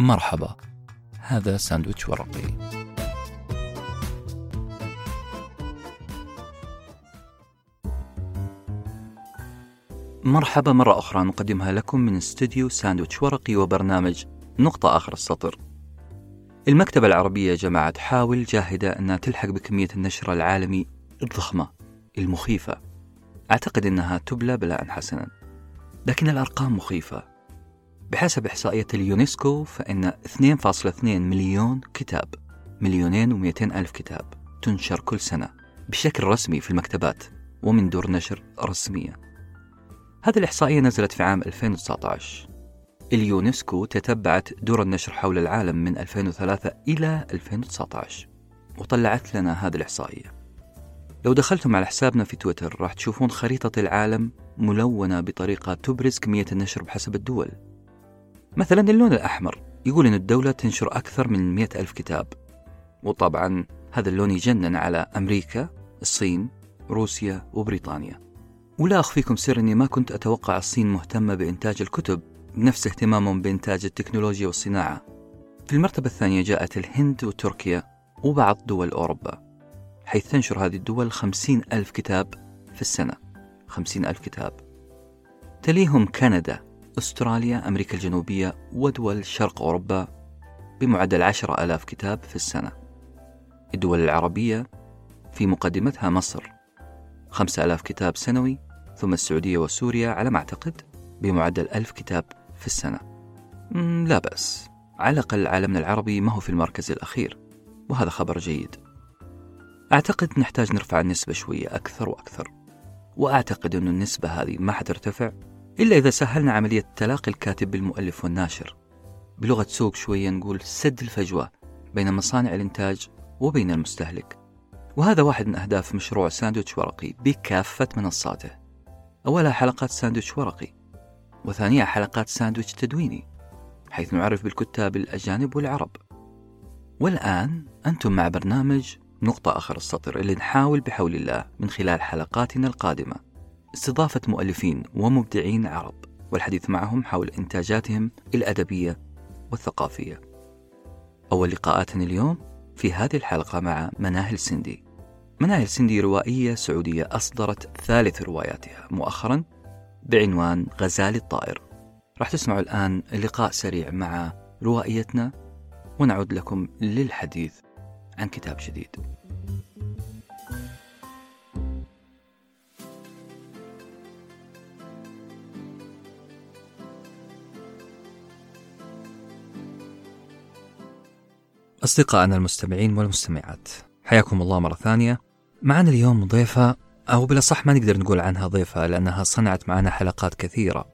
مرحبا. هذا ساندويتش ورقي. مرحبا مرة أخرى نقدمها لكم من استوديو ساندويتش ورقي وبرنامج نقطة آخر السطر. المكتبة العربية جماعة حاول جاهدة أنها تلحق بكمية النشر العالمي الضخمة المخيفة. أعتقد أنها تبلي بلاء حسنا. لكن الأرقام مخيفة. بحسب إحصائية اليونسكو فإن 2.2 مليون كتاب مليونين ومئتين ألف كتاب تنشر كل سنة بشكل رسمي في المكتبات ومن دور نشر رسمية. هذه الإحصائية نزلت في عام 2019 اليونسكو تتبعت دور النشر حول العالم من 2003 إلى 2019 وطلعت لنا هذه الإحصائية. لو دخلتم على حسابنا في تويتر راح تشوفون خريطة العالم ملونة بطريقة تبرز كمية النشر بحسب الدول. مثلا اللون الأحمر يقول أن الدولة تنشر أكثر من مئة ألف كتاب وطبعا هذا اللون يجنن على أمريكا الصين روسيا وبريطانيا. ولا أخفيكم سر أني ما كنت أتوقع الصين مهتمة بإنتاج الكتب بنفس اهتمامهم بإنتاج التكنولوجيا والصناعة. في المرتبة الثانية جاءت الهند وتركيا وبعض دول أوروبا حيث تنشر هذه الدول خمسين ألف كتاب في السنة خمسين ألف كتاب. تليهم كندا أستراليا أمريكا الجنوبية ودول شرق أوروبا بمعدل عشرة ألاف كتاب في السنة. الدول العربية في مقدمتها مصر خمسة ألاف كتاب سنوي ثم السعودية وسوريا على ما أعتقد بمعدل ألف كتاب في السنة. لا بأس. على الأقل عالمنا العربي ما هو في المركز الأخير وهذا خبر جيد. أعتقد نحتاج نرفع النسبة شوية أكثر وأكثر. وأعتقد أن النسبة هذه ما حترتفع إلا إذا سهلنا عملية تلاقي الكاتب بالمؤلف والناشر. بلغة سوق شوية نقول سد الفجوة بين مصانع الإنتاج وبين المستهلك. وهذا واحد من أهداف مشروع ساندويتش ورقي بكافة منصاته. أولها حلقات ساندويتش ورقي وثانيها حلقات ساندويتش تدويني حيث نعرف بالكتاب الأجانب والعرب. والآن أنتم مع برنامج نقطة آخر السطر اللي نحاول بحول الله من خلال حلقاتنا القادمة. استضافة مؤلفين ومبدعين عرب والحديث معهم حول إنتاجاتهم الأدبية والثقافية. أول لقاءاتنا اليوم في هذه الحلقة مع مناهل سندي. مناهل سندي روائية سعودية أصدرت ثالث رواياتها مؤخرا بعنوان غزال الطائر. راح تسمعوا الآن لقاء سريع مع روائيتنا ونعود لكم للحديث عن كتاب جديد. أصدقائنا المستمعين والمستمعات حياكم الله مرة ثانية. معنا اليوم ضيفة أو بالأصح ما نقدر نقول عنها ضيفة لأنها صنعت معنا حلقات كثيرة.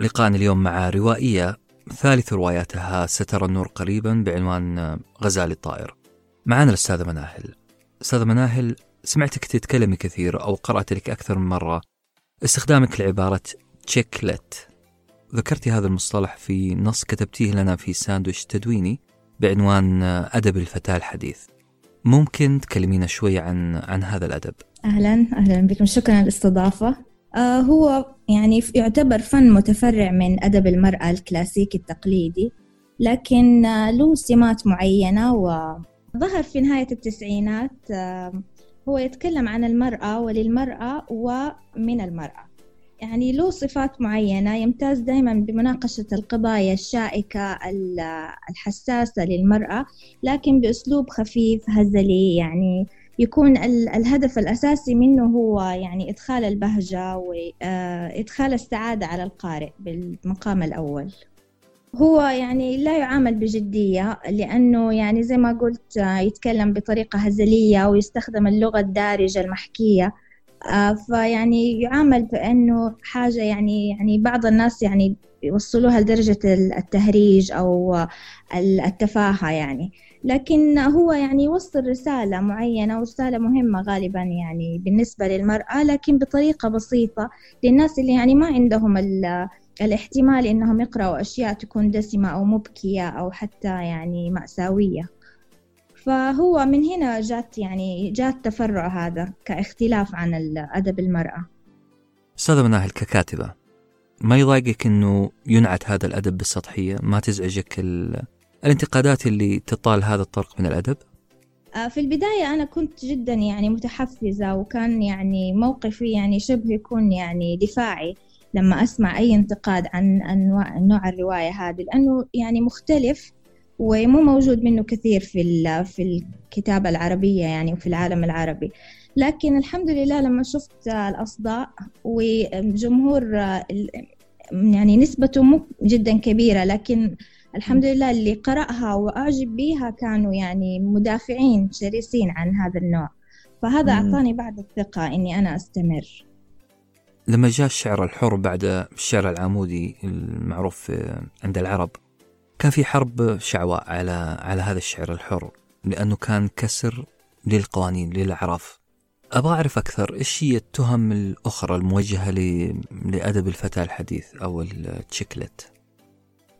لقاءنا اليوم مع روائية ثالث رواياتها سترى النور قريبا بعنوان غزال الطائر. معنا الأستاذة مناهل. أستاذة مناهل سمعتك تتكلمي كثير أو قرأت لك أكثر من مرة. استخدامك لعبارة تشيكلت ذكرتي هذا المصطلح في نص كتبتيه لنا في ساندويش تدويني. بعنوان أدب الفتاة الحديث. ممكن تكلمينا شوي عن عن هذا الأدب؟ أهلا أهلا بكم. شكرا على الاستضافة. آه هو يعني يعتبر فن متفرع من أدب المرأة الكلاسيكي التقليدي لكن آه له سمات معينة وظهر في نهاية التسعينات. آه هو يتكلم عن المرأة وللمرأة ومن المرأة. يعني له صفات معينة يمتاز دائما بمناقشة القضايا الشائكة الحساسة للمرأة لكن بأسلوب خفيف هزلي يعني يكون الهدف الأساسي منه هو يعني إدخال البهجة وإدخال السعادة على القارئ بالمقام الأول. هو يعني لا يعامل بجدية لأنه يعني زي ما قلت يتكلم بطريقة هزلية ويستخدم اللغة الدارجة المحكية. فيعني يعامل بأنه حاجة يعني يعني بعض الناس يعني يوصلوها لدرجة التهريج أو التفاهة يعني. لكن هو يعني يوصل رسالة معينة ورسالة مهمة غالبا يعني بالنسبة للمرأة لكن بطريقة بسيطة للناس اللي يعني ما عندهم الاحتمال إنهم يقرأوا أشياء تكون دسمة أو مبكية أو حتى يعني مأساوية. فهو من هنا جات يعني جات التفرع هذا كاختلاف عن أدب المرأة. أستاذة مناهل ككاتبة ما يضايقك أنه ينعت هذا الأدب بالسطحية؟ ما تزعجك الانتقادات اللي تطال هذا الطرق من الأدب؟ آه، في البداية أنا كنت جدا يعني متحفزة وكان يعني موقفي يعني شبه يكون يعني دفاعي لما أسمع أي انتقاد عن أنواع نوع الرواية هذه لأنه يعني مختلف. ومو موجود منه كثير في في الكتابة العربية يعني وفي العالم العربي. لكن الحمد لله لما شفت الأصداء وجمهور يعني نسبته مو جدا كبيرة لكن الحمد لله اللي قرأها وأعجب بها كانوا يعني مدافعين شرسين عن هذا النوع. فهذا أعطاني بعد الثقة إني أنا أستمر. لما جاء الشعر الحر بعد الشعر العمودي المعروف عند العرب كان في حرب شعواء على على هذا الشعر الحر لأنه كان كسر للقوانين للأعراف. أبغى أعرف أكثر إيش هي التهم الأخرى الموجهة لأدب الفتاة الحديث أو التشيكلت؟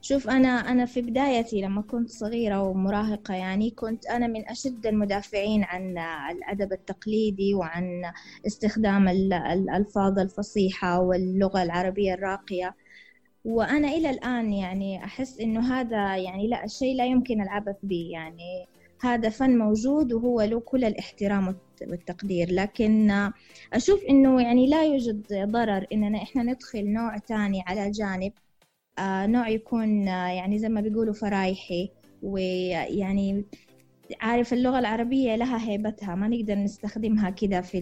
شوف أنا أنا في بدايتي لما كنت صغيرة ومراهقة يعني كنت أنا من أشد المدافعين عن الأدب التقليدي وعن استخدام الألفاظ الفصيحة واللغة العربية الراقية. وأنا إلى الآن يعني أحس إنه هذا يعني لا شيء لا يمكن العبث به يعني. هذا فن موجود وهو له كل الاحترام والتقدير. لكن أشوف إنه يعني لا يوجد ضرر إننا إحنا ندخل نوع تاني على جانب. آه، نوع يكون آه، يعني زي ما بيقولوا فرايحي. ويعني عارف اللغة العربية لها هيبتها ما نقدر نستخدمها كده في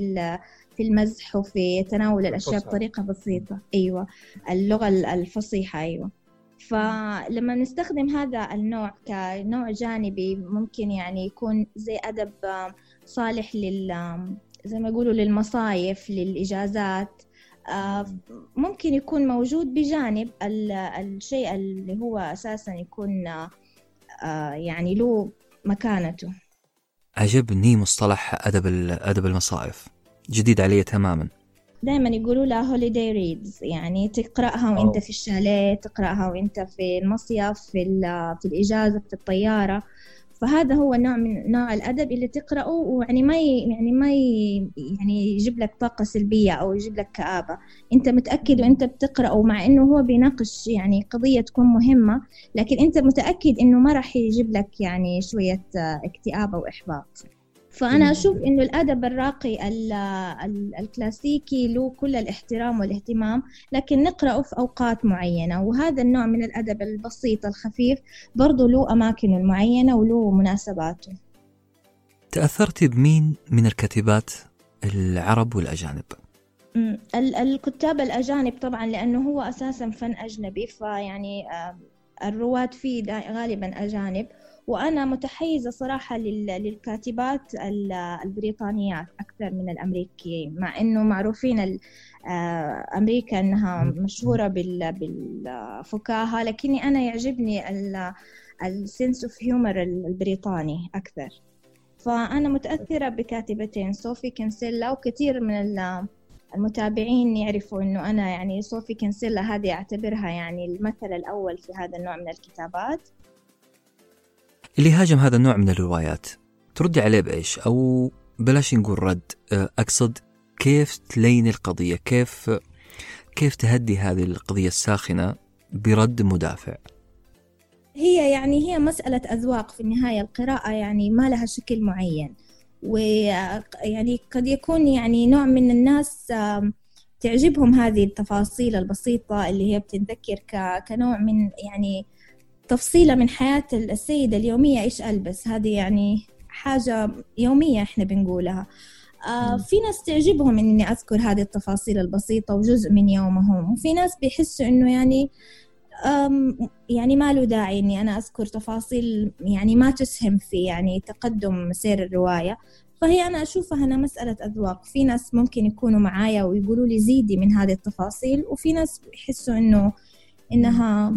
في المزح وفي تناول الأشياء بطريقة بسيطة. أيوة. اللغة الفصيحة أيوة. فلما نستخدم هذا النوع كنوع جانبي ممكن يعني يكون زي أدب صالح لل زي ما يقولوا للمصايف للإجازات. آه، ممكن يكون موجود بجانب الشيء اللي هو أساسا يكون آه، يعني له مكانته. عجبني مصطلح أدب أدب المصائف جديد علي تماما. دائما يقولوا لها هوليداي ريدز يعني تقرأها وأنت أوه. في الشاليه تقرأها وأنت في المصيف في, في الإجازة في الطيارة. فهذا هو نوع من نوع الأدب اللي تقرأه ويعني ما يعني ما يعني يجيب لك طاقة سلبية أو يجيب لك كآبة. أنت متأكد وأنت بتقرأه مع إنه هو بيناقش يعني قضية تكون مهمة لكن أنت متأكد إنه ما راح يجيب لك يعني شوية اكتئاب أو إحباط. فأنا أشوف إنه الأدب الراقي الكلاسيكي له كل الاحترام والاهتمام لكن نقرأه في أوقات معينة وهذا النوع من الأدب البسيط الخفيف برضه له أماكنه المعينة وله مناسباته. تأثرتي بمين من الكاتبات العرب والأجانب؟ الكتاب الأجانب طبعا لأنه هو أساسا فن أجنبي فيعني الرواة فيه غالبا أجانب. وأنا متحيزة صراحة للكاتبات البريطانيات أكثر من الأمريكيين مع إنه معروفين آه، أمريكا أنها مشهورة بالفكاهة لكني أنا يعجبني السنس أوف هيومر البريطاني أكثر. فأنا متأثرة بكاتبتين صوفي كنسيلا وكثير من المتابعين يعرفوا إنه أنا يعني صوفي كنسيلا هذه أعتبرها يعني المثل الأول في هذا النوع من الكتابات. اللي هاجم هذا النوع من الروايات. تردي عليه بإيش؟ أو بلاش نقول رد. أه، أقصد كيف تلين القضية؟ كيف كيف تهدي هذه القضية الساخنة برد مدافع؟ هي يعني هي مسألة أذواق في النهاية. القراءة يعني ما لها شكل معين. ويعني قد يكون يعني نوع من الناس تعجبهم هذه التفاصيل البسيطة اللي هي بتتذكر كنوع من يعني تفصيلة من حياة السيدة اليومية إيش ألبس؟ هذه يعني حاجة يومية إحنا بنقولها. آه في ناس تعجبهم إني أذكر هذه التفاصيل البسيطة وجزء من يومهم وفي ناس بيحسوا إنه يعني يعني ما له داعي إني أنا أذكر تفاصيل يعني ما تسهم في يعني تقدم سير الرواية. فهي أنا أشوفها أنا مسألة أذواق. في ناس ممكن يكونوا معايا ويقولوا لي زيدي من هذه التفاصيل وفي ناس يحسوا إنه إنها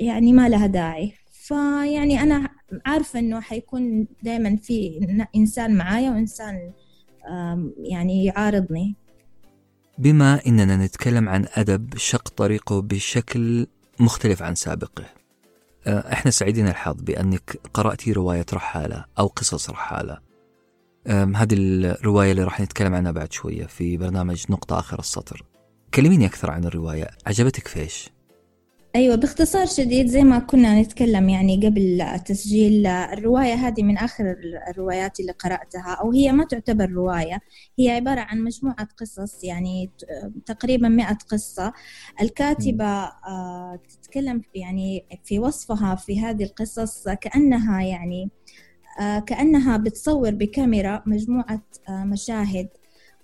يعني ما لها داعي. فيعني أنا عارفة إنه حيكون دائما في إنسان معايا وإنسان يعني يعارضني. بما إننا نتكلم عن أدب شق طريقه بشكل مختلف عن سابقه. آه، إحنا سعيدين الحظ بأنك قرأتي رواية رحالة أو قصص رحالة. هذه الرواية اللي راح نتكلم عنها بعد شوية في برنامج نقطة آخر السطر. كلميني أكثر عن الرواية. عجبتك فيش؟ أيوة باختصار شديد زي ما كنا نتكلم يعني قبل التسجيل الرواية هذه من آخر الروايات اللي قرأتها أو هي ما تعتبر رواية هي عبارة عن مجموعة قصص يعني تقريبا مئة قصة. الكاتبة آه، تتكلم يعني في وصفها في هذه القصص كأنها يعني آه، كأنها بتصور بكاميرا مجموعة آه، مشاهد.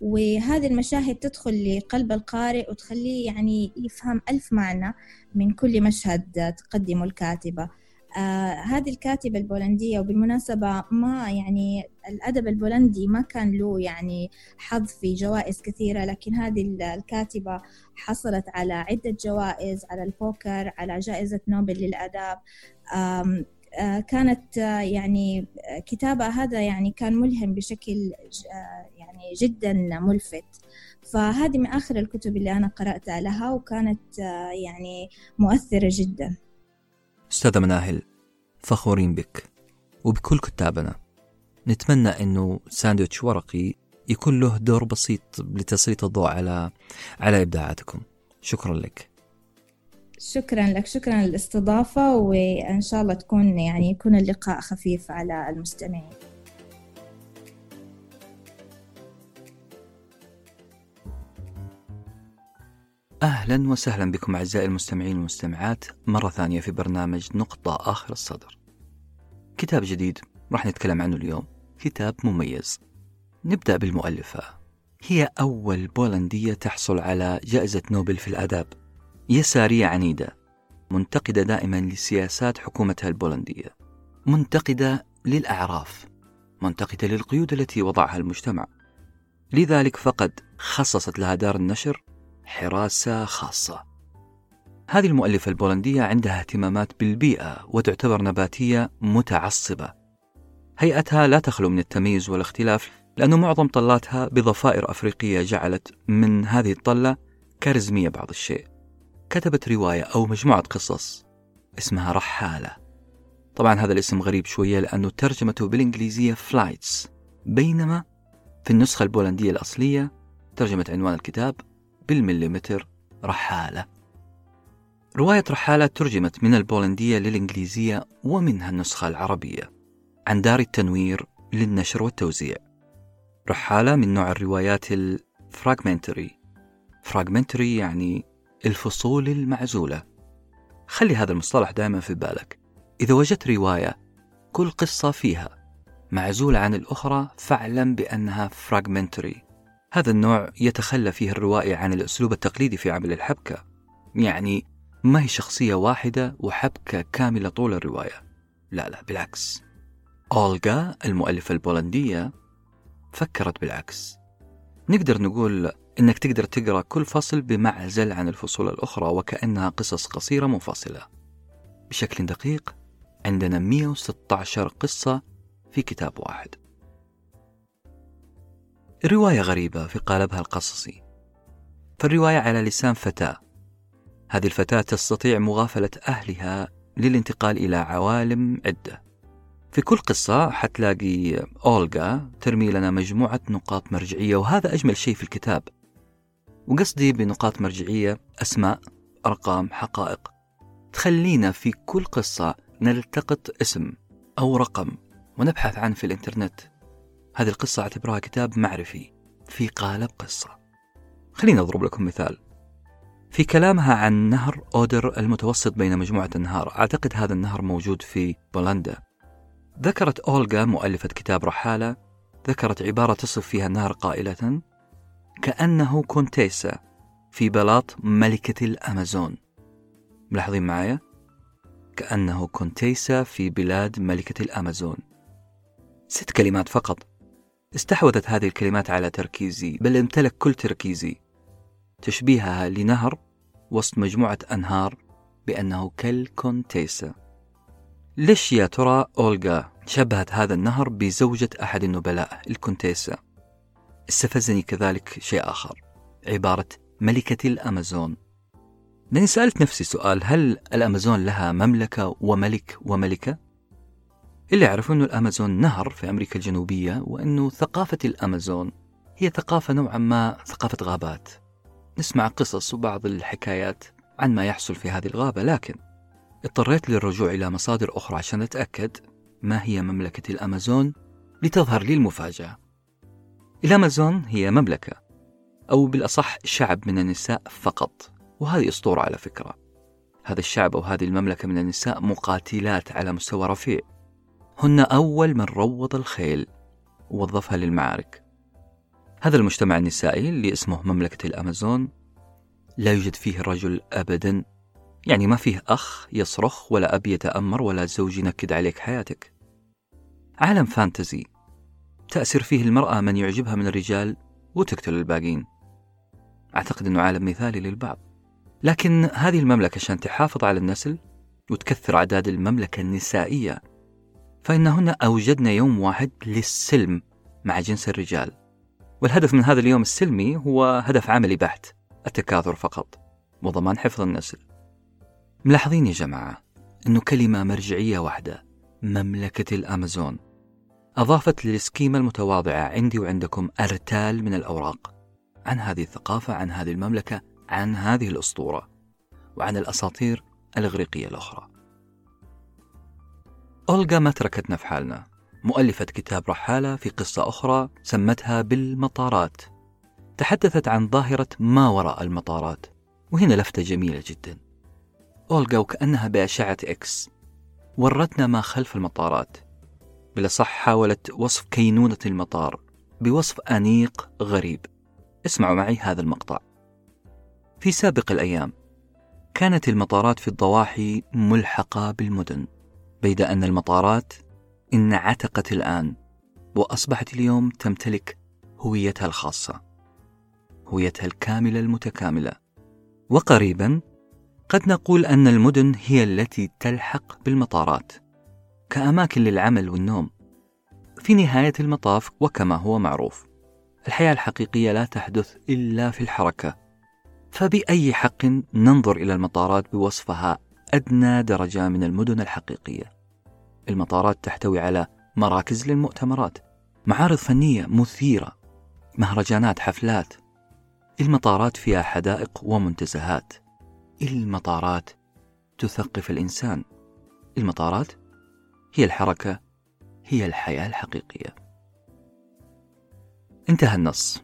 وهذه المشاهد تدخل لقلب القارئ وتخليه يعني يفهم ألف معنى من كل مشهد تقدمه الكاتبة. آه هذه الكاتبة البولندية وبالمناسبة ما يعني الأدب البولندي ما كان له يعني حظ في جوائز كثيرة لكن هذه الكاتبة حصلت على عدة جوائز على البوكر على جائزة نوبل للآداب آه كانت آه يعني كتابة هذا يعني كان ملهم بشكل آه، يعني جدا ملفت. فهذه من آخر الكتب اللي أنا قرأتها لها وكانت آه، يعني مؤثرة جدا. أستاذة مناهل فخورين بك وبكل كتابنا. نتمنى أنه ساندويتش ورقي يكون له دور بسيط لتسليط الضوء على على إبداعاتكم. شكرا لك. شكرا لك شكرا للاستضافة وإن شاء الله تكون يعني يكون اللقاء خفيف على المستمعين. أهلا وسهلا بكم أعزائي المستمعين والمستمعات مرة ثانية في برنامج نقطة آخر الصدر. كتاب جديد راح نتكلم عنه اليوم. كتاب مميز. نبدأ بالمؤلفة. هي أول بولندية تحصل على جائزة نوبل في الآداب. يسارية عنيدة منتقدة دائما لسياسات حكومتها البولندية منتقدة للأعراف منتقدة للقيود التي وضعها المجتمع لذلك فقد خصصت لها دار النشر حراسة خاصة. هذه المؤلفة البولندية عندها اهتمامات بالبيئة وتعتبر نباتية متعصبة. هيئتها لا تخلو من التمييز والاختلاف لأن معظم طلاتها بضفائر أفريقية جعلت من هذه الطلة كاريزمية بعض الشيء. كتبت رواية أو مجموعة قصص اسمها رحالة. طبعا هذا الاسم غريب شوية لأنه ترجمته بالإنجليزية فلايتس بينما في النسخة البولندية الأصلية ترجمة عنوان الكتاب بالمليمتر رحالة. رواية رحالة ترجمت من البولندية للإنجليزية ومنها النسخة العربية عن دار التنوير للنشر والتوزيع. رحالة من نوع الروايات ال fragmentary fragmentary يعني الفصول المعزولة. خلي هذا المصطلح دائما في بالك. إذا وجدت رواية كل قصة فيها. معزولة عن الأخرى فاعلم بأنها fragmentary هذا النوع يتخلى فيه الروائي عن الأسلوب التقليدي في عمل الحبكة. يعني ما هي شخصية واحدة وحبكة كاملة طول الرواية. لا لا بالعكس. أولغا المؤلفة البولندية فكرت بالعكس. نقدر نقول إنك تقدر تقرأ كل فصل بمعزل عن الفصول الأخرى وكأنها قصص قصيرة منفصلة. بشكل دقيق عندنا 116 قصة في كتاب واحد. الرواية غريبة في قالبها القصصي. فالرواية على لسان فتاة. هذه الفتاة تستطيع مغافلة أهلها للانتقال إلى عوالم عدة. في كل قصة حتلاقي أولغا ترمي لنا مجموعة نقاط مرجعية وهذا أجمل شيء في الكتاب. وقصدي بنقاط مرجعية أسماء أرقام حقائق. تخلينا في كل قصة نلتقط اسم أو رقم ونبحث عنه في الإنترنت. هذه القصة أعتبرها كتاب معرفي في قالب قصة. خليني أضرب لكم مثال. في كلامها عن نهر أودر المتوسط بين مجموعة أنهار أعتقد هذا النهر موجود في بولندا. ذكرت أولغا مؤلفة كتاب رحالة ذكرت عبارة تصف فيها النهر قائلة كأنه كونتيسا في بلاط ملكة الأمازون. ملاحظين معايا؟ كأنه كونتيسا في بلاد ملكة الأمازون. ست كلمات فقط. استحوذت هذه الكلمات على تركيزي بل امتلك كل تركيزي. تشبيهها لنهر وسط مجموعة أنهار بأنه كالكونتيسا. ليش يا ترى أولغا شبهت هذا النهر بزوجة أحد النبلاء الكونتيسا؟ استفزني كذلك شيء آخر عبارة ملكة الأمازون. لأني سألت نفسي سؤال هل الأمازون لها مملكة وملك وملكة؟ اللي أعرفه أنه الأمازون نهر في أمريكا الجنوبية وأنه ثقافة الأمازون هي ثقافة نوعا ما ثقافة غابات. نسمع قصص وبعض الحكايات عن ما يحصل في هذه الغابة لكن اضطريت للرجوع إلى مصادر أخرى عشان أتأكد ما هي مملكة الأمازون لتظهر لي المفاجأة. الأمازون هي مملكة أو بالأصح شعب من النساء فقط وهذه أسطورة على فكرة. هذا الشعب أو هذه المملكة من النساء مقاتلات على مستوى رفيع. هن أول من روض الخيل ووظفها للمعارك. هذا المجتمع النسائي اللي اسمه مملكة الأمازون لا يوجد فيه رجل أبدا يعني ما فيه أخ يصرخ ولا أب يتأمر ولا زوج ينكد عليك حياتك. عالم فانتزي تأسر فيه المرأة من يعجبها من الرجال وتقتل الباقين. أعتقد أنه عالم مثالي للبعض. لكن هذه المملكة عشان تحافظ على النسل وتكثر أعداد المملكة النسائية فإنهن أوجدن يوم واحد للسلم مع جنس الرجال. والهدف من هذا اليوم السلمي هو هدف عملي بحت التكاثر فقط وضمان حفظ النسل. ملاحظين يا جماعة أنه كلمة مرجعية واحدة مملكة الأمازون. أضافت للسكيمة المتواضعة عندي وعندكم أرتال من الأوراق. عن هذه الثقافة عن هذه المملكة عن هذه الأسطورة. وعن الأساطير الإغريقية الأخرى. أولغا ما تركتنا في حالنا مؤلفة كتاب رحالة في قصة أخرى سمتها بالمطارات. تحدثت عن ظاهرة ما وراء المطارات. وهنا لفتة جميلة جدا. أولغا وكأنها بأشعة إكس. ورتنا ما خلف المطارات. بالأصح حاولت وصف كينونة المطار بوصف أنيق غريب. اسمعوا معي هذا المقطع. في سابق الأيام كانت المطارات في الضواحي ملحقة بالمدن بيد أن المطارات انعتقت الآن وأصبحت اليوم تمتلك هويتها الخاصة هويتها الكاملة المتكاملة. وقريبا قد نقول أن المدن هي التي تلحق بالمطارات. كأماكن للعمل والنوم في نهاية المطاف وكما هو معروف. الحياة الحقيقية لا تحدث إلا في الحركة. فبأي حق ننظر إلى المطارات بوصفها أدنى درجة من المدن الحقيقية؟ المطارات تحتوي على مراكز للمؤتمرات معارض فنية مثيرة مهرجانات حفلات. المطارات فيها حدائق ومنتزهات. المطارات تثقف الإنسان. المطارات هي الحركة هي الحياة الحقيقية. انتهى النص.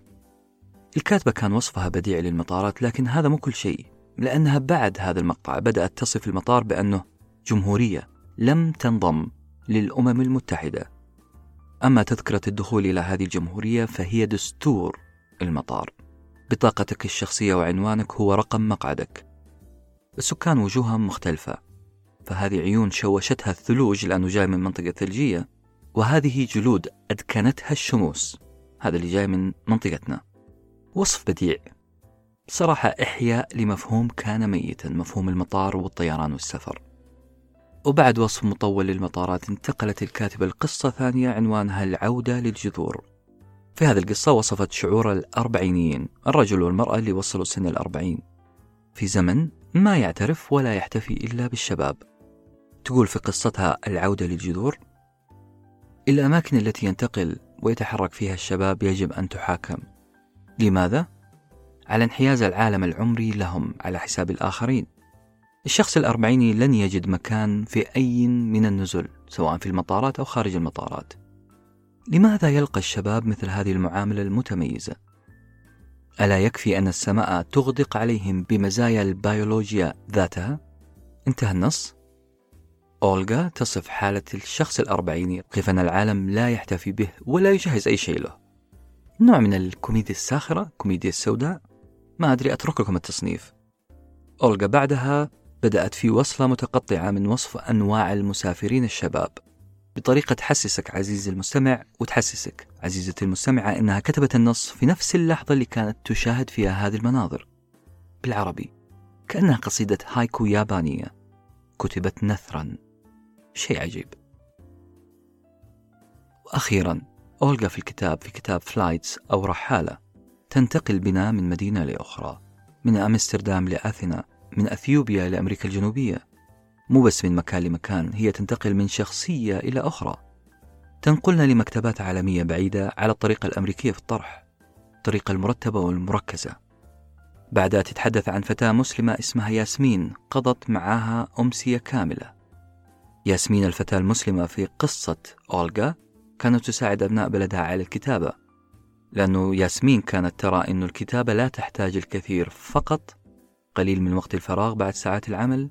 الكاتبة كان وصفها بديع للمطارات لكن هذا مو كل شيء لأنها بعد هذا المقطع بدأت تصف المطار بأنه جمهورية لم تنضم للأمم المتحدة. أما تذكرة الدخول إلى هذه الجمهورية فهي دستور المطار. بطاقتك الشخصية وعنوانك هو رقم مقعدك. السكان وجوههم مختلفة. فهذه عيون شوشتها الثلوج لأنه جاي من منطقة ثلجية وهذه جلود أدكنتها الشموس. هذا اللي جاي من منطقتنا. وصف بديع. صراحة إحياء لمفهوم كان ميتا مفهوم المطار والطيران والسفر. وبعد وصف مطول للمطارات انتقلت الكاتبة لقصة ثانية عنوانها العودة للجذور. في هذه القصة وصفت شعور الأربعينيين الرجل والمرأة اللي وصلوا سن الأربعين. في زمن ما يعترف ولا يحتفي إلا بالشباب. تقول في قصتها العودة للجذور الأماكن التي ينتقل ويتحرك فيها الشباب يجب أن تحاكم لماذا؟ على انحياز العالم العمري لهم على حساب الآخرين الشخص الأربعيني لن يجد مكان في أي من النزل سواء في المطارات أو خارج المطارات لماذا يلقى الشباب مثل هذه المعاملة المتميزة؟ ألا يكفي أن السماء تغدق عليهم بمزايا البيولوجيا ذاتها؟ انتهى النص أولغا تصف حالة الشخص الأربعيني كيف أن العالم لا يحتفي به ولا يجهز أي شيء له. نوع من الكوميديا الساخرة كوميديا السوداء. ما أدري أترك لكم التصنيف. أولغا بعدها بدأت في وصلة متقطعة من وصف أنواع المسافرين الشباب. بطريقة تحسسك عزيزي المستمع وتحسسك عزيزتي المستمعة أنها كتبت النص في نفس اللحظة اللي كانت تشاهد فيها هذه المناظر. بالعربي كأنها قصيدة هايكو يابانية. كتبت نثرا. شيء عجيب. وأخيرا أولغا في الكتاب في كتاب Flights أو رحالة تنتقل بنا من مدينة لأخرى من أمستردام لأثينا من أثيوبيا لأمريكا الجنوبية. مو بس من مكان لمكان هي تنتقل من شخصية إلى أخرى. تنقلنا لمكتبات عالمية بعيدة على الطريقة الأمريكية في الطرح الطريقة المرتبة والمركزة. بعدها تتحدث عن فتاة مسلمة اسمها ياسمين قضت معاها أمسية كاملة. ياسمين الفتاة المسلمة في قصة أولغا كانت تساعد أبناء بلدها على الكتابة لأنه ياسمين كانت ترى أن الكتابة لا تحتاج الكثير فقط قليل من وقت الفراغ بعد ساعات العمل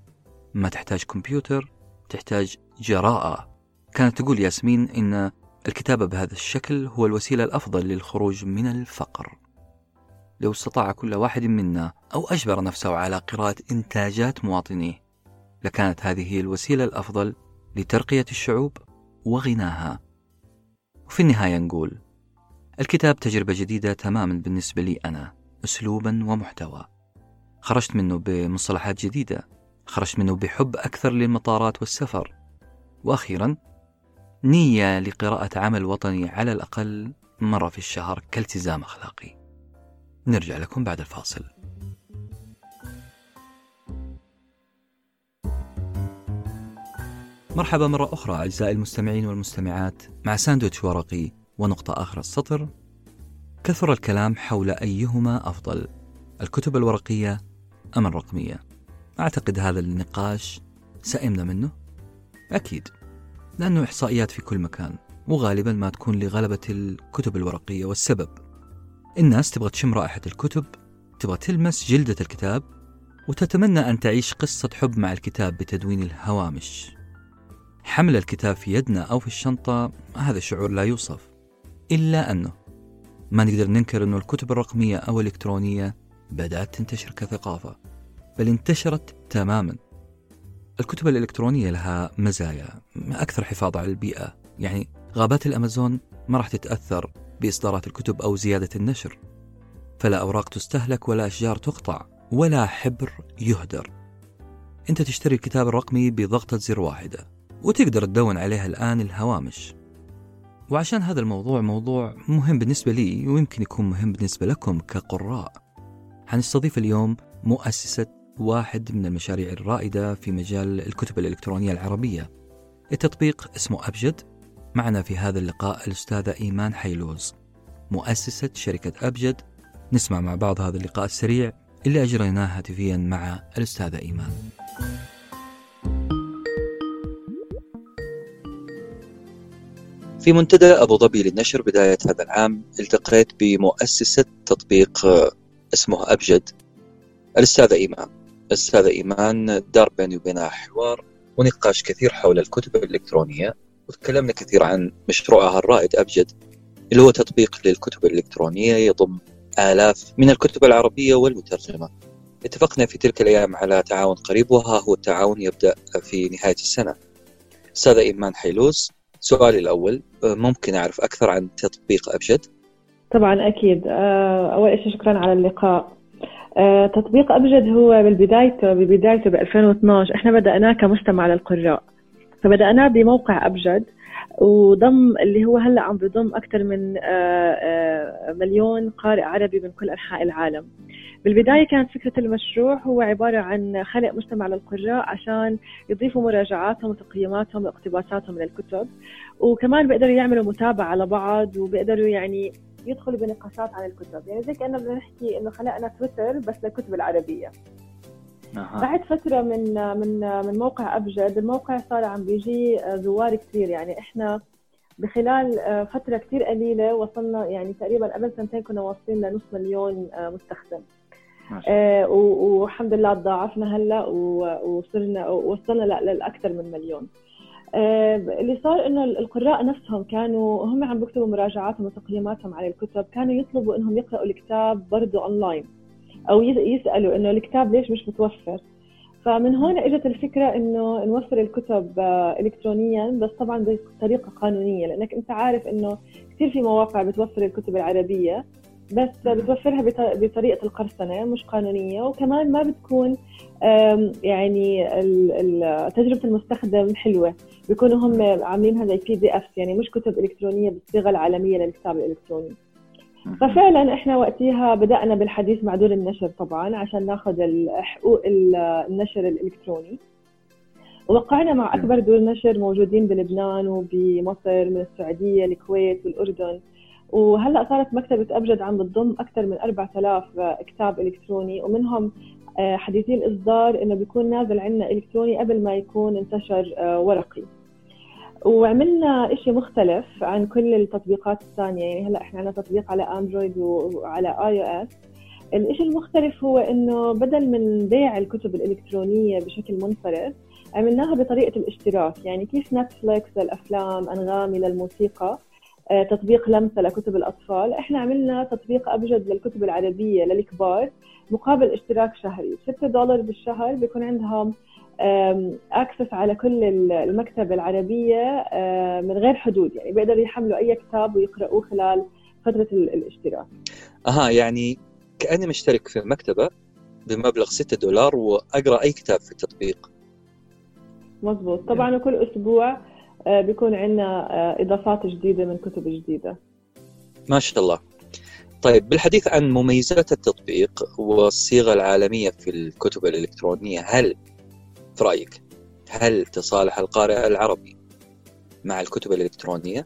ما تحتاج كمبيوتر تحتاج جراءة. كانت تقول ياسمين إن الكتابة بهذا الشكل هو الوسيلة الأفضل للخروج من الفقر. لو استطاع كل واحد منا أو أجبر نفسه على قراءة إنتاجات مواطنيه لكانت هذه هي الوسيلة الأفضل لترقية الشعوب وغناها. وفي النهاية نقول الكتاب تجربة جديدة تماما بالنسبة لي أنا أسلوبا ومحتوى. خرجت منه بمصطلحات جديدة خرجت منه بحب أكثر للمطارات والسفر. وأخيرا نية لقراءة عمل وطني على الأقل مرة في الشهر كالتزام أخلاقي. نرجع لكم بعد الفاصل. مرحبا مرة أخرى أعزائي المستمعين والمستمعات مع ساندويتش ورقي ونقطة آخر السطر. كثر الكلام حول أيهما أفضل الكتب الورقية أم الرقمية؟ أعتقد هذا النقاش سئمنا منه؟ أكيد لأنه إحصائيات في كل مكان وغالبا ما تكون لغلبة الكتب الورقية والسبب. الناس تبغى تشم رائحة الكتب تبغى تلمس جلدة الكتاب وتتمنى أن تعيش قصة حب مع الكتاب بتدوين الهوامش. حمل الكتاب في يدنا أو في الشنطة هذا شعور لا يوصف. إلا أنه ما نقدر ننكر أنه الكتب الرقمية أو الإلكترونية بدأت تنتشر كثقافة بل انتشرت تماما. الكتب الإلكترونية لها مزايا أكثر حفاظ على البيئة. يعني غابات الأمازون ما راح تتأثر بإصدارات الكتب أو زيادة النشر. فلا أوراق تستهلك ولا أشجار تقطع ولا حبر يهدر. أنت تشتري الكتاب الرقمي بضغطة زر واحدة. وتقدر تدون عليها الآن الهوامش. وعشان هذا الموضوع موضوع مهم بالنسبة لي ويمكن يكون مهم بالنسبة لكم كقراء. حنستضيف اليوم مؤسسة واحد من المشاريع الرائدة في مجال الكتب الإلكترونية العربية. التطبيق اسمه أبجد. معنا في هذا اللقاء الأستاذة إيمان حيلوز مؤسسة شركة أبجد. نسمع مع بعض هذا اللقاء السريع اللي أجريناه هاتفيا مع الأستاذة إيمان. في منتدى أبو ظبي للنشر بداية هذا العام التقيت بمؤسسة تطبيق اسمه أبجد. الأستاذة إيمان. الأستاذة إيمان دار بيني وبينها حوار ونقاش كثير حول الكتب الإلكترونية وتكلمنا كثير عن مشروعها الرائد أبجد اللي هو تطبيق للكتب الإلكترونية يضم آلاف من الكتب العربية والمترجمة. اتفقنا في تلك الأيام على تعاون قريب وها هو التعاون يبدأ في نهاية السنة. أستاذة إيمان حيلوس سؤالي الأول ممكن أعرف أكثر عن تطبيق أبجد؟ طبعا أكيد. آه، أول شيء شكرا على اللقاء. آه، تطبيق أبجد هو بالبدايته ببدايته ب 2012 إحنا بدأناه كمجتمع للقراء. فبدأناه بموقع أبجد. وضم اللي هو هلأ عم بضم أكثر من آه، مليون قارئ عربي من كل أنحاء العالم. بالبداية كانت فكرة المشروع هو عبارة عن خلق مجتمع للقراء عشان يضيفوا مراجعاتهم وتقييماتهم واقتباساتهم من الكتب وكمان بيقدروا يعملوا متابعة لبعض وبيقدروا يعني يدخلوا بنقاشات عن الكتب. يعني زي كأنه بدنا نحكي إنه خلقنا تويتر بس للكتب العربية. أه. بعد فترة من من من موقع أبجد الموقع صار عم بيجي زوار كثير يعني إحنا بخلال فترة كثير قليلة وصلنا يعني تقريبا قبل سنتين كنا واصلين لنص مليون مستخدم. آه والحمد لله تضاعفنا هلأ وصرنا وصلنا للأكثر من مليون. آه، اللي صار إنه القراء نفسهم كانوا هم عم بيكتبوا مراجعاتهم وتقييماتهم على الكتب كانوا يطلبوا إنهم يقرأوا الكتاب برضه اونلاين أو يسألوا إنه الكتاب ليش مش متوفر. فمن هون إجت الفكرة إنه نوفر الكتب آه، الكترونيا بس طبعا بطريقه قانونية لأنك أنت عارف إنه كثير في مواقع بتوفر الكتب العربية بس بتوفرها بطريقة القرصنة مش قانونية. وكمان ما بتكون يعني تجربة المستخدم حلوة. بيكونوا هم عاملينها زي بي دي اف يعني مش كتب إلكترونية بالصيغه العالمية للكتاب الإلكتروني. ففعلا إحنا وقتها بدأنا بالحديث مع دور النشر طبعا عشان ناخذ حقوق النشر الإلكتروني. وقعنا مع أكبر دور نشر موجودين بلبنان وبمصر من السعودية الكويت والأردن. وهلأ صارت مكتبة أبجد عم بتضم أكثر من 4000 كتاب إلكتروني ومنهم آه، حديثي الإصدار إنه بيكون نازل عندنا إلكتروني قبل ما يكون انتشر آه، ورقي. وعملنا إشي مختلف عن كل التطبيقات الثانية. يعني هلا إحنا عندنا تطبيق على Android وعلى iOS الإشي المختلف هو إنه بدل من بيع الكتب الإلكترونية بشكل منفرد عملناها بطريقة الاشتراك. يعني كيف Netflix للأفلام أنغامي للموسيقى آه، تطبيق لمسة لكتب الأطفال. إحنا عملنا تطبيق أبجد للكتب العربية للكبار مقابل اشتراك شهري. 6 دولار بالشهر بيكون عندهم اكسس على كل المكتبة العربية من غير حدود يعني بيقدروا يحملوا أي كتاب ويقرأوه خلال فترة الاشتراك. أها يعني كأني مشترك في مكتبة بمبلغ 6 دولار وأقرأ أي كتاب في التطبيق. مزبوط طبعا كل أسبوع آه، بيكون عندنا آه، إضافات جديدة من كتب جديدة. ما شاء الله. طيب بالحديث عن مميزات التطبيق والصيغة العالمية في الكتب الإلكترونية هل في رأيك هل تصالح القارئ العربي مع الكتب الإلكترونية؟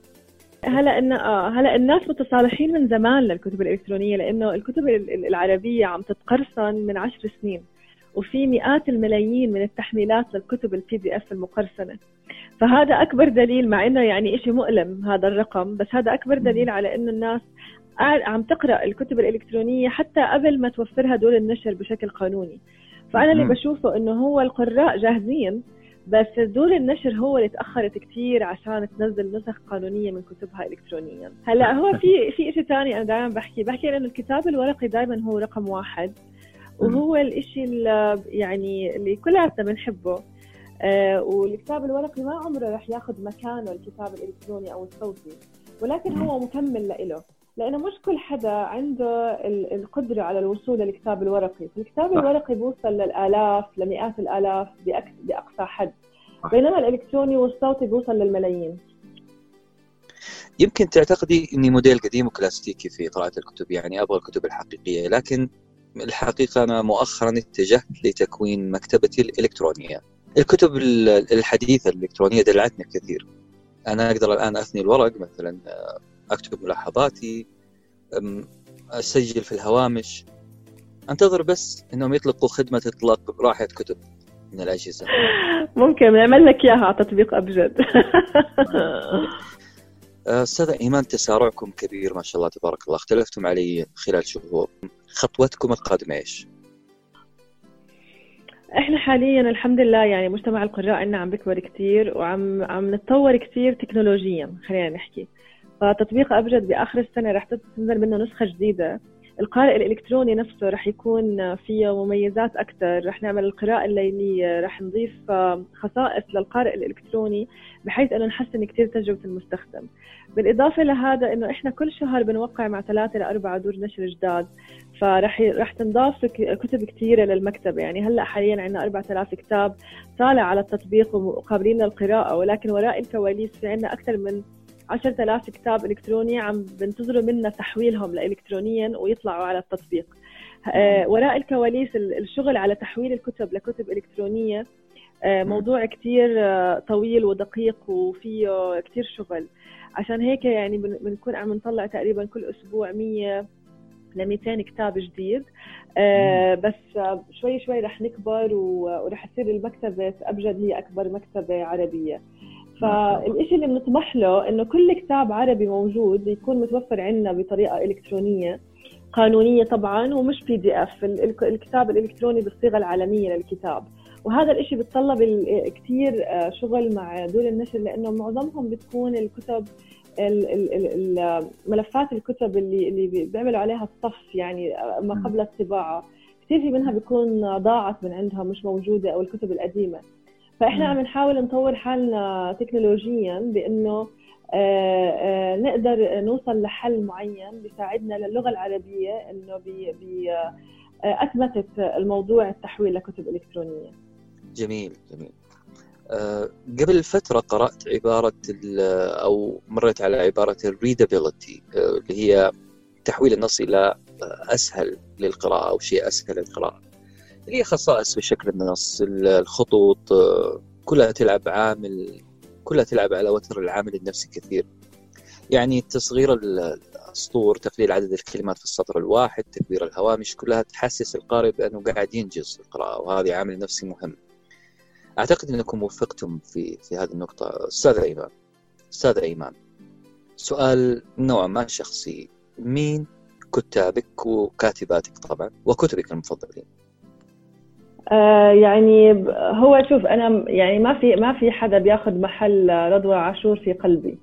هلا ان آه هلا الناس متصالحين من زمان للكتب الإلكترونية لأنه الكتب العربية عم تتقرصن من عشر سنين وفي مئات الملايين من التحميلات للكتب البي دي اف المقرصنة. فهذا أكبر دليل مع إنه يعني شيء مؤلم هذا الرقم بس هذا أكبر دليل على إنه الناس عم تقرأ الكتب الإلكترونية حتى قبل ما توفرها دور النشر بشكل قانوني. فأنا اللي بشوفه إنه هو القراء جاهزين بس دور النشر هو اللي تأخرت كثير عشان تنزل نسخ قانونية من كتبها الكترونيا. هلأ هو في في شيء ثاني أنا دائما بحكي بحكي انه الكتاب الورقي دائما هو رقم واحد وهو الشيء اللي يعني اللي كلياتنا بنحبه. آه والكتاب الورقي ما عمره رح ياخذ مكانه الكتاب الإلكتروني أو الصوتي ولكن هو مكمل له لأنه مش كل حدا عنده القدرة على الوصول للكتاب الورقي، الكتاب الورقي بوصل للآلاف لمئات الآلاف بأقصى حد. بينما الإلكتروني والصوتي بوصل للملايين. يمكن تعتقدي إني موديل قديم وكلاسيكي في قراءة الكتب يعني أبغى الكتب الحقيقية لكن الحقيقة أنا مؤخرا اتجهت لتكوين مكتبتي الإلكترونية. الكتب الحديثة الإلكترونية دلعتني كثير. أنا أقدر الآن أثني الورق مثلا أكتب ملاحظاتي أسجل في الهوامش. أنتظر بس إنهم يطلقوا خدمة إطلاق راحه كتب من الأجهزة. ممكن نعمل لك إياها على تطبيق أبجد. أستاذة إيمان تسارعكم كبير ما شاء الله تبارك الله. اختلفتم علي خلال شهور. خطوتكم القادمة إيش؟ إحنا حاليا الحمد لله يعني مجتمع القراء عندنا عم بيكبر كثير وعم عم نتطور كثير تكنولوجيا خلينا نحكي. فتطبيق أبجد بآخر السنة رح تنزل منه نسخة جديدة. القارئ الإلكتروني نفسه رح يكون فيه مميزات أكثر. رح نعمل القراءة الليلية رح نضيف خصائص للقارئ الإلكتروني بحيث إنه نحسن كثير تجربة المستخدم. بالإضافة لهذا إنه إحنا كل شهر بنوقع مع ثلاثة لاربعه دور نشر جداد. فرح رح تنضاف كتب كثيره للمكتبه يعني هلأ حاليا عندنا 4000 كتاب طالع على التطبيق وقابلين للقراءة. ولكن وراء الكواليس في عندنا أكثر من 10000 كتاب إلكتروني عم بنتظروا منا تحويلهم لالكترونيا ويطلعوا على التطبيق. آه وراء الكواليس الشغل على تحويل الكتب لكتب إلكترونية آه موضوع كتير آه طويل ودقيق وفيه كتير شغل. عشان هيك يعني بنكون عم نطلع تقريبا كل أسبوع 100 ل 200 كتاب جديد. بس شوي شوي رح نكبر ورح تصير المكتبة أبجد هي أكبر مكتبة عربية. فالشيء اللي بنطمح له إنه كل كتاب عربي موجود يكون متوفر عندنا بطريقة إلكترونية قانونية طبعا ومش بي دي اف الكتاب الإلكتروني بالصيغة العالمية للكتاب. وهذا الشيء بيتطلب كثير آه، شغل مع دول النشر لأنه معظمهم بتكون الكتب ملفات الكتب اللي اللي بيعملوا عليها الصف يعني ما قبل الطباعة. كثير في منها بيكون ضاعت من عندهم مش موجودة أو الكتب القديمة. فإحنا عم نحاول نطور حالنا تكنولوجيا بإنه آه، آه، نقدر نوصل لحل معين بيساعدنا للغة العربية إنه بي بي آه، اثبتت الموضوع التحويل لكتب إلكترونية. جميل جميل. قبل فترة قرأت عبارة أو مريت على عبارة ال readability اللي هي تحويل النص إلى أسهل للقراءة أو شيء أسهل للقراءة. هي خصائص في شكل النص الخطوط كلها تلعب عامل كلها تلعب على وتر العامل النفسي كثير. يعني تصغير السطور تقليل عدد الكلمات في السطر الواحد تكبير الهوامش كلها تحسس القارئ بأنه قاعد ينجز القراءة وهذا عامل نفسي مهم. أعتقد أنكم وفقتم في في هذه النقطة. أستاذ أيمان أستاذ أيمان سؤال نوعا ما شخصي. مين كتابك وكاتباتك طبعا وكتبك المفضلين؟ آه يعني هو شوف أنا يعني ما في ما في حدا بياخذ محل رضوى عاشور في قلبي.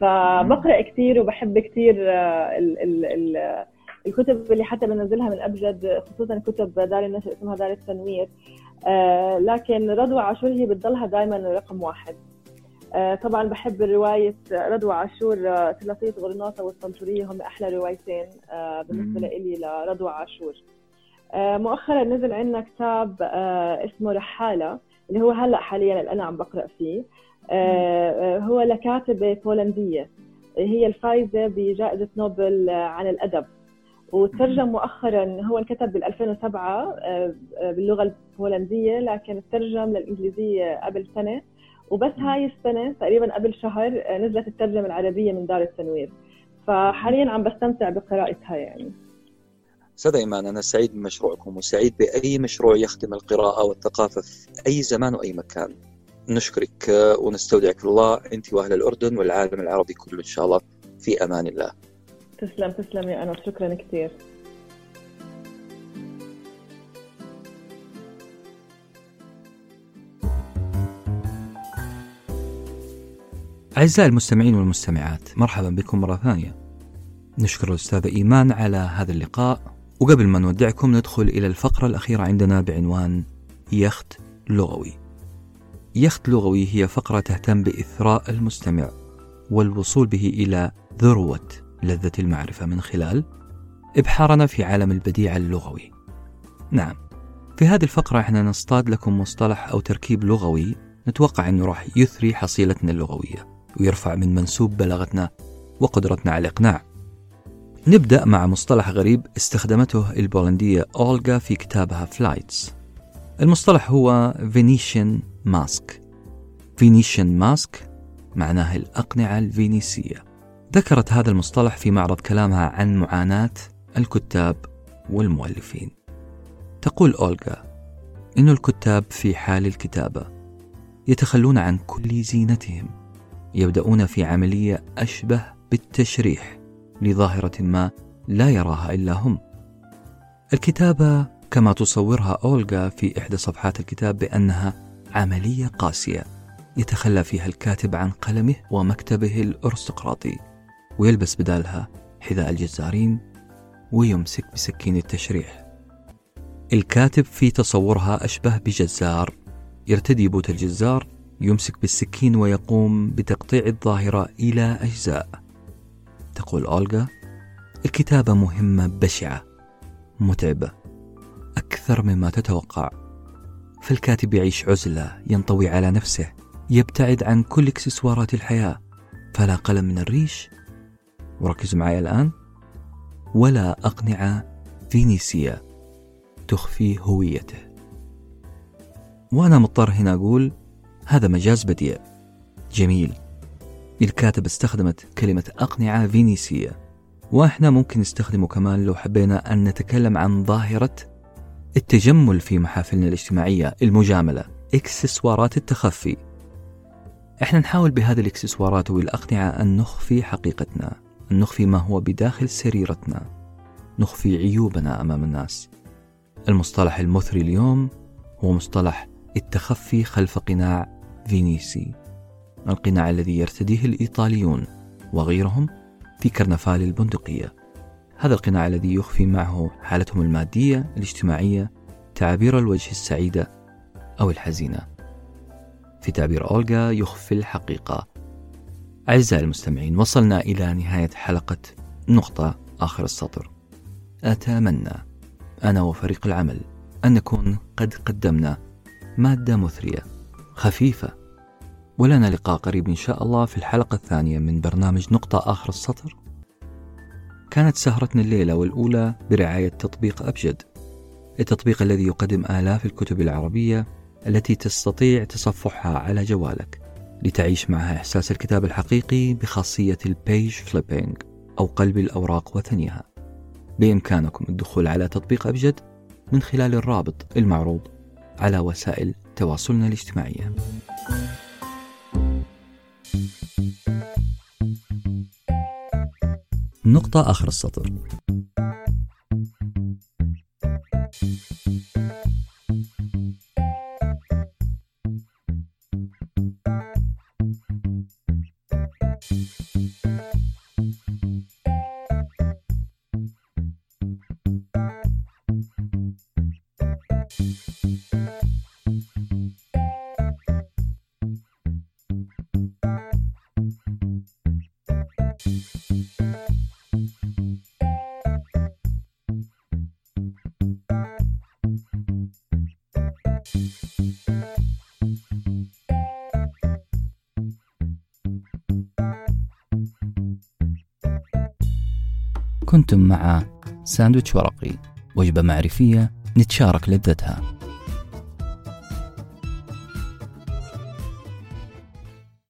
فبقرأ كثير وبحب كثير آه، ال ال ال الكتب اللي حتى بنزلها من أبجد خصوصا كتب دار النشر اسمها دار التنوير. آه لكن رضوى عاشور هي بتضلها دائما رقم واحد. آه طبعا بحب رواية رضوى عاشور ثلاثية غرناطة والطنطورية هم أحلى روايتين آه بالنسبة لي لرضوى عاشور. مؤخرا نزل عندنا كتاب آه اسمه رحالة اللي هو هلأ حاليا اللي أنا عم بقرأ فيه. آه هو لكاتبة بولندية. هي الفايزة بجائزة نوبل عن الأدب. وترجم مؤخرا هو انكتب بال 2007 باللغة البولندية لكن ترجم للإنجليزية قبل سنة. وبس هاي السنة تقريبا قبل شهر آه، نزلت الترجمة العربية من دار التنوير. فحاليا عم بستمتع بقراءتها يعني. أستاذ إيمان أنا سعيد بمشروعكم وسعيد بأي مشروع يخدم القراءة والثقافة في أي زمان وأي مكان. نشكرك ونستودعك الله أنت وأهل الأردن والعالم العربي كله إن شاء الله. في أمان الله. تسلم تسلم يا انس شكرا كثير. أعزائي المستمعين والمستمعات مرحبا بكم مرة ثانية. نشكر الأستاذة إيمان على هذا اللقاء. وقبل ما نودعكم ندخل إلى الفقرة الأخيرة عندنا بعنوان يخت لغوي. يخت لغوي هي فقرة تهتم بإثراء المستمع والوصول به إلى ذروة لذة المعرفة من خلال إبحارنا في عالم البديع اللغوي. نعم في هذه الفقرة إحنا نصطاد لكم مصطلح أو تركيب لغوي نتوقع أنه راح يثري حصيلتنا اللغوية ويرفع من منسوب بلاغتنا وقدرتنا على الإقناع نبدأ مع مصطلح غريب استخدمته البولندية أولغا في كتابها Flights المصطلح هو Venetian mask Venetian mask معناه الأقنعة الفينيسية. ذكرت هذا المصطلح في معرض كلامها عن معاناة الكتاب والمؤلفين. تقول أولغا إن الكتاب في حال الكتابة يتخلون عن كل زينتهم يبدأون في عملية أشبه بالتشريح. لظاهرة ما لا يراها إلا هم. الكتابة كما تصورها أولغا في إحدى صفحات الكتاب بأنها عملية قاسية يتخلى فيها الكاتب عن قلمه ومكتبه الأرستقراطي ويلبس بدالها حذاء الجزارين ويمسك بسكين التشريح. الكاتب في تصورها أشبه بجزار يرتدي boot الجزار يمسك بالسكين ويقوم بتقطيع الظاهرة إلى أجزاء. تقول أولغا الكتابة مهمة بشعة متعبة أكثر مما تتوقع. فالكاتب يعيش عزلة ينطوي على نفسه يبتعد عن كل اكسسوارات الحياة. فلا قلم من الريش. وركزوا معي الآن. ولا أقنعة فينيسية تخفي هويته. وأنا مضطر هنا أقول هذا مجاز بديع. جميل. الكاتب استخدمت كلمة أقنعة فينيسية وإحنا ممكن نستخدمه كمان لو حبينا أن نتكلم عن ظاهرة التجمل في محافلنا الاجتماعية المجاملة إكسسوارات التخفي. إحنا نحاول بهذه الإكسسوارات والأقنعة أن نخفي حقيقتنا أن نخفي ما هو بداخل سريرتنا نخفي عيوبنا أمام الناس. المصطلح المثري اليوم هو مصطلح التخفي خلف قناع فينيسي. القناع الذي يرتديه الإيطاليون وغيرهم في كرنفال البندقية. هذا القناع الذي يخفي معه حالتهم المادية الاجتماعية تعابير الوجه السعيدة أو الحزينة. في تعبير أولغا يخفي الحقيقة. أعزائي المستمعين وصلنا إلى نهاية حلقة نقطة آخر السطر. أتمنى أنا وفريق العمل أن نكون قد قدمنا مادة مثرية خفيفة ولنا لقاء قريب إن شاء الله في الحلقة الثانية من برنامج نقطة آخر السطر. كانت سهرتنا الليلة والأولى برعاية تطبيق أبجد التطبيق الذي يقدم آلاف الكتب العربية التي تستطيع تصفحها على جوالك لتعيش معها إحساس الكتاب الحقيقي بخاصية ال page flipping أو قلب الأوراق وثنيها. بإمكانكم الدخول على تطبيق أبجد من خلال الرابط المعروض على وسائل تواصلنا الاجتماعية. نقطة آخر السطر. تختم مع ساندويتش ورقي وجبة معرفية نتشارك لذتها.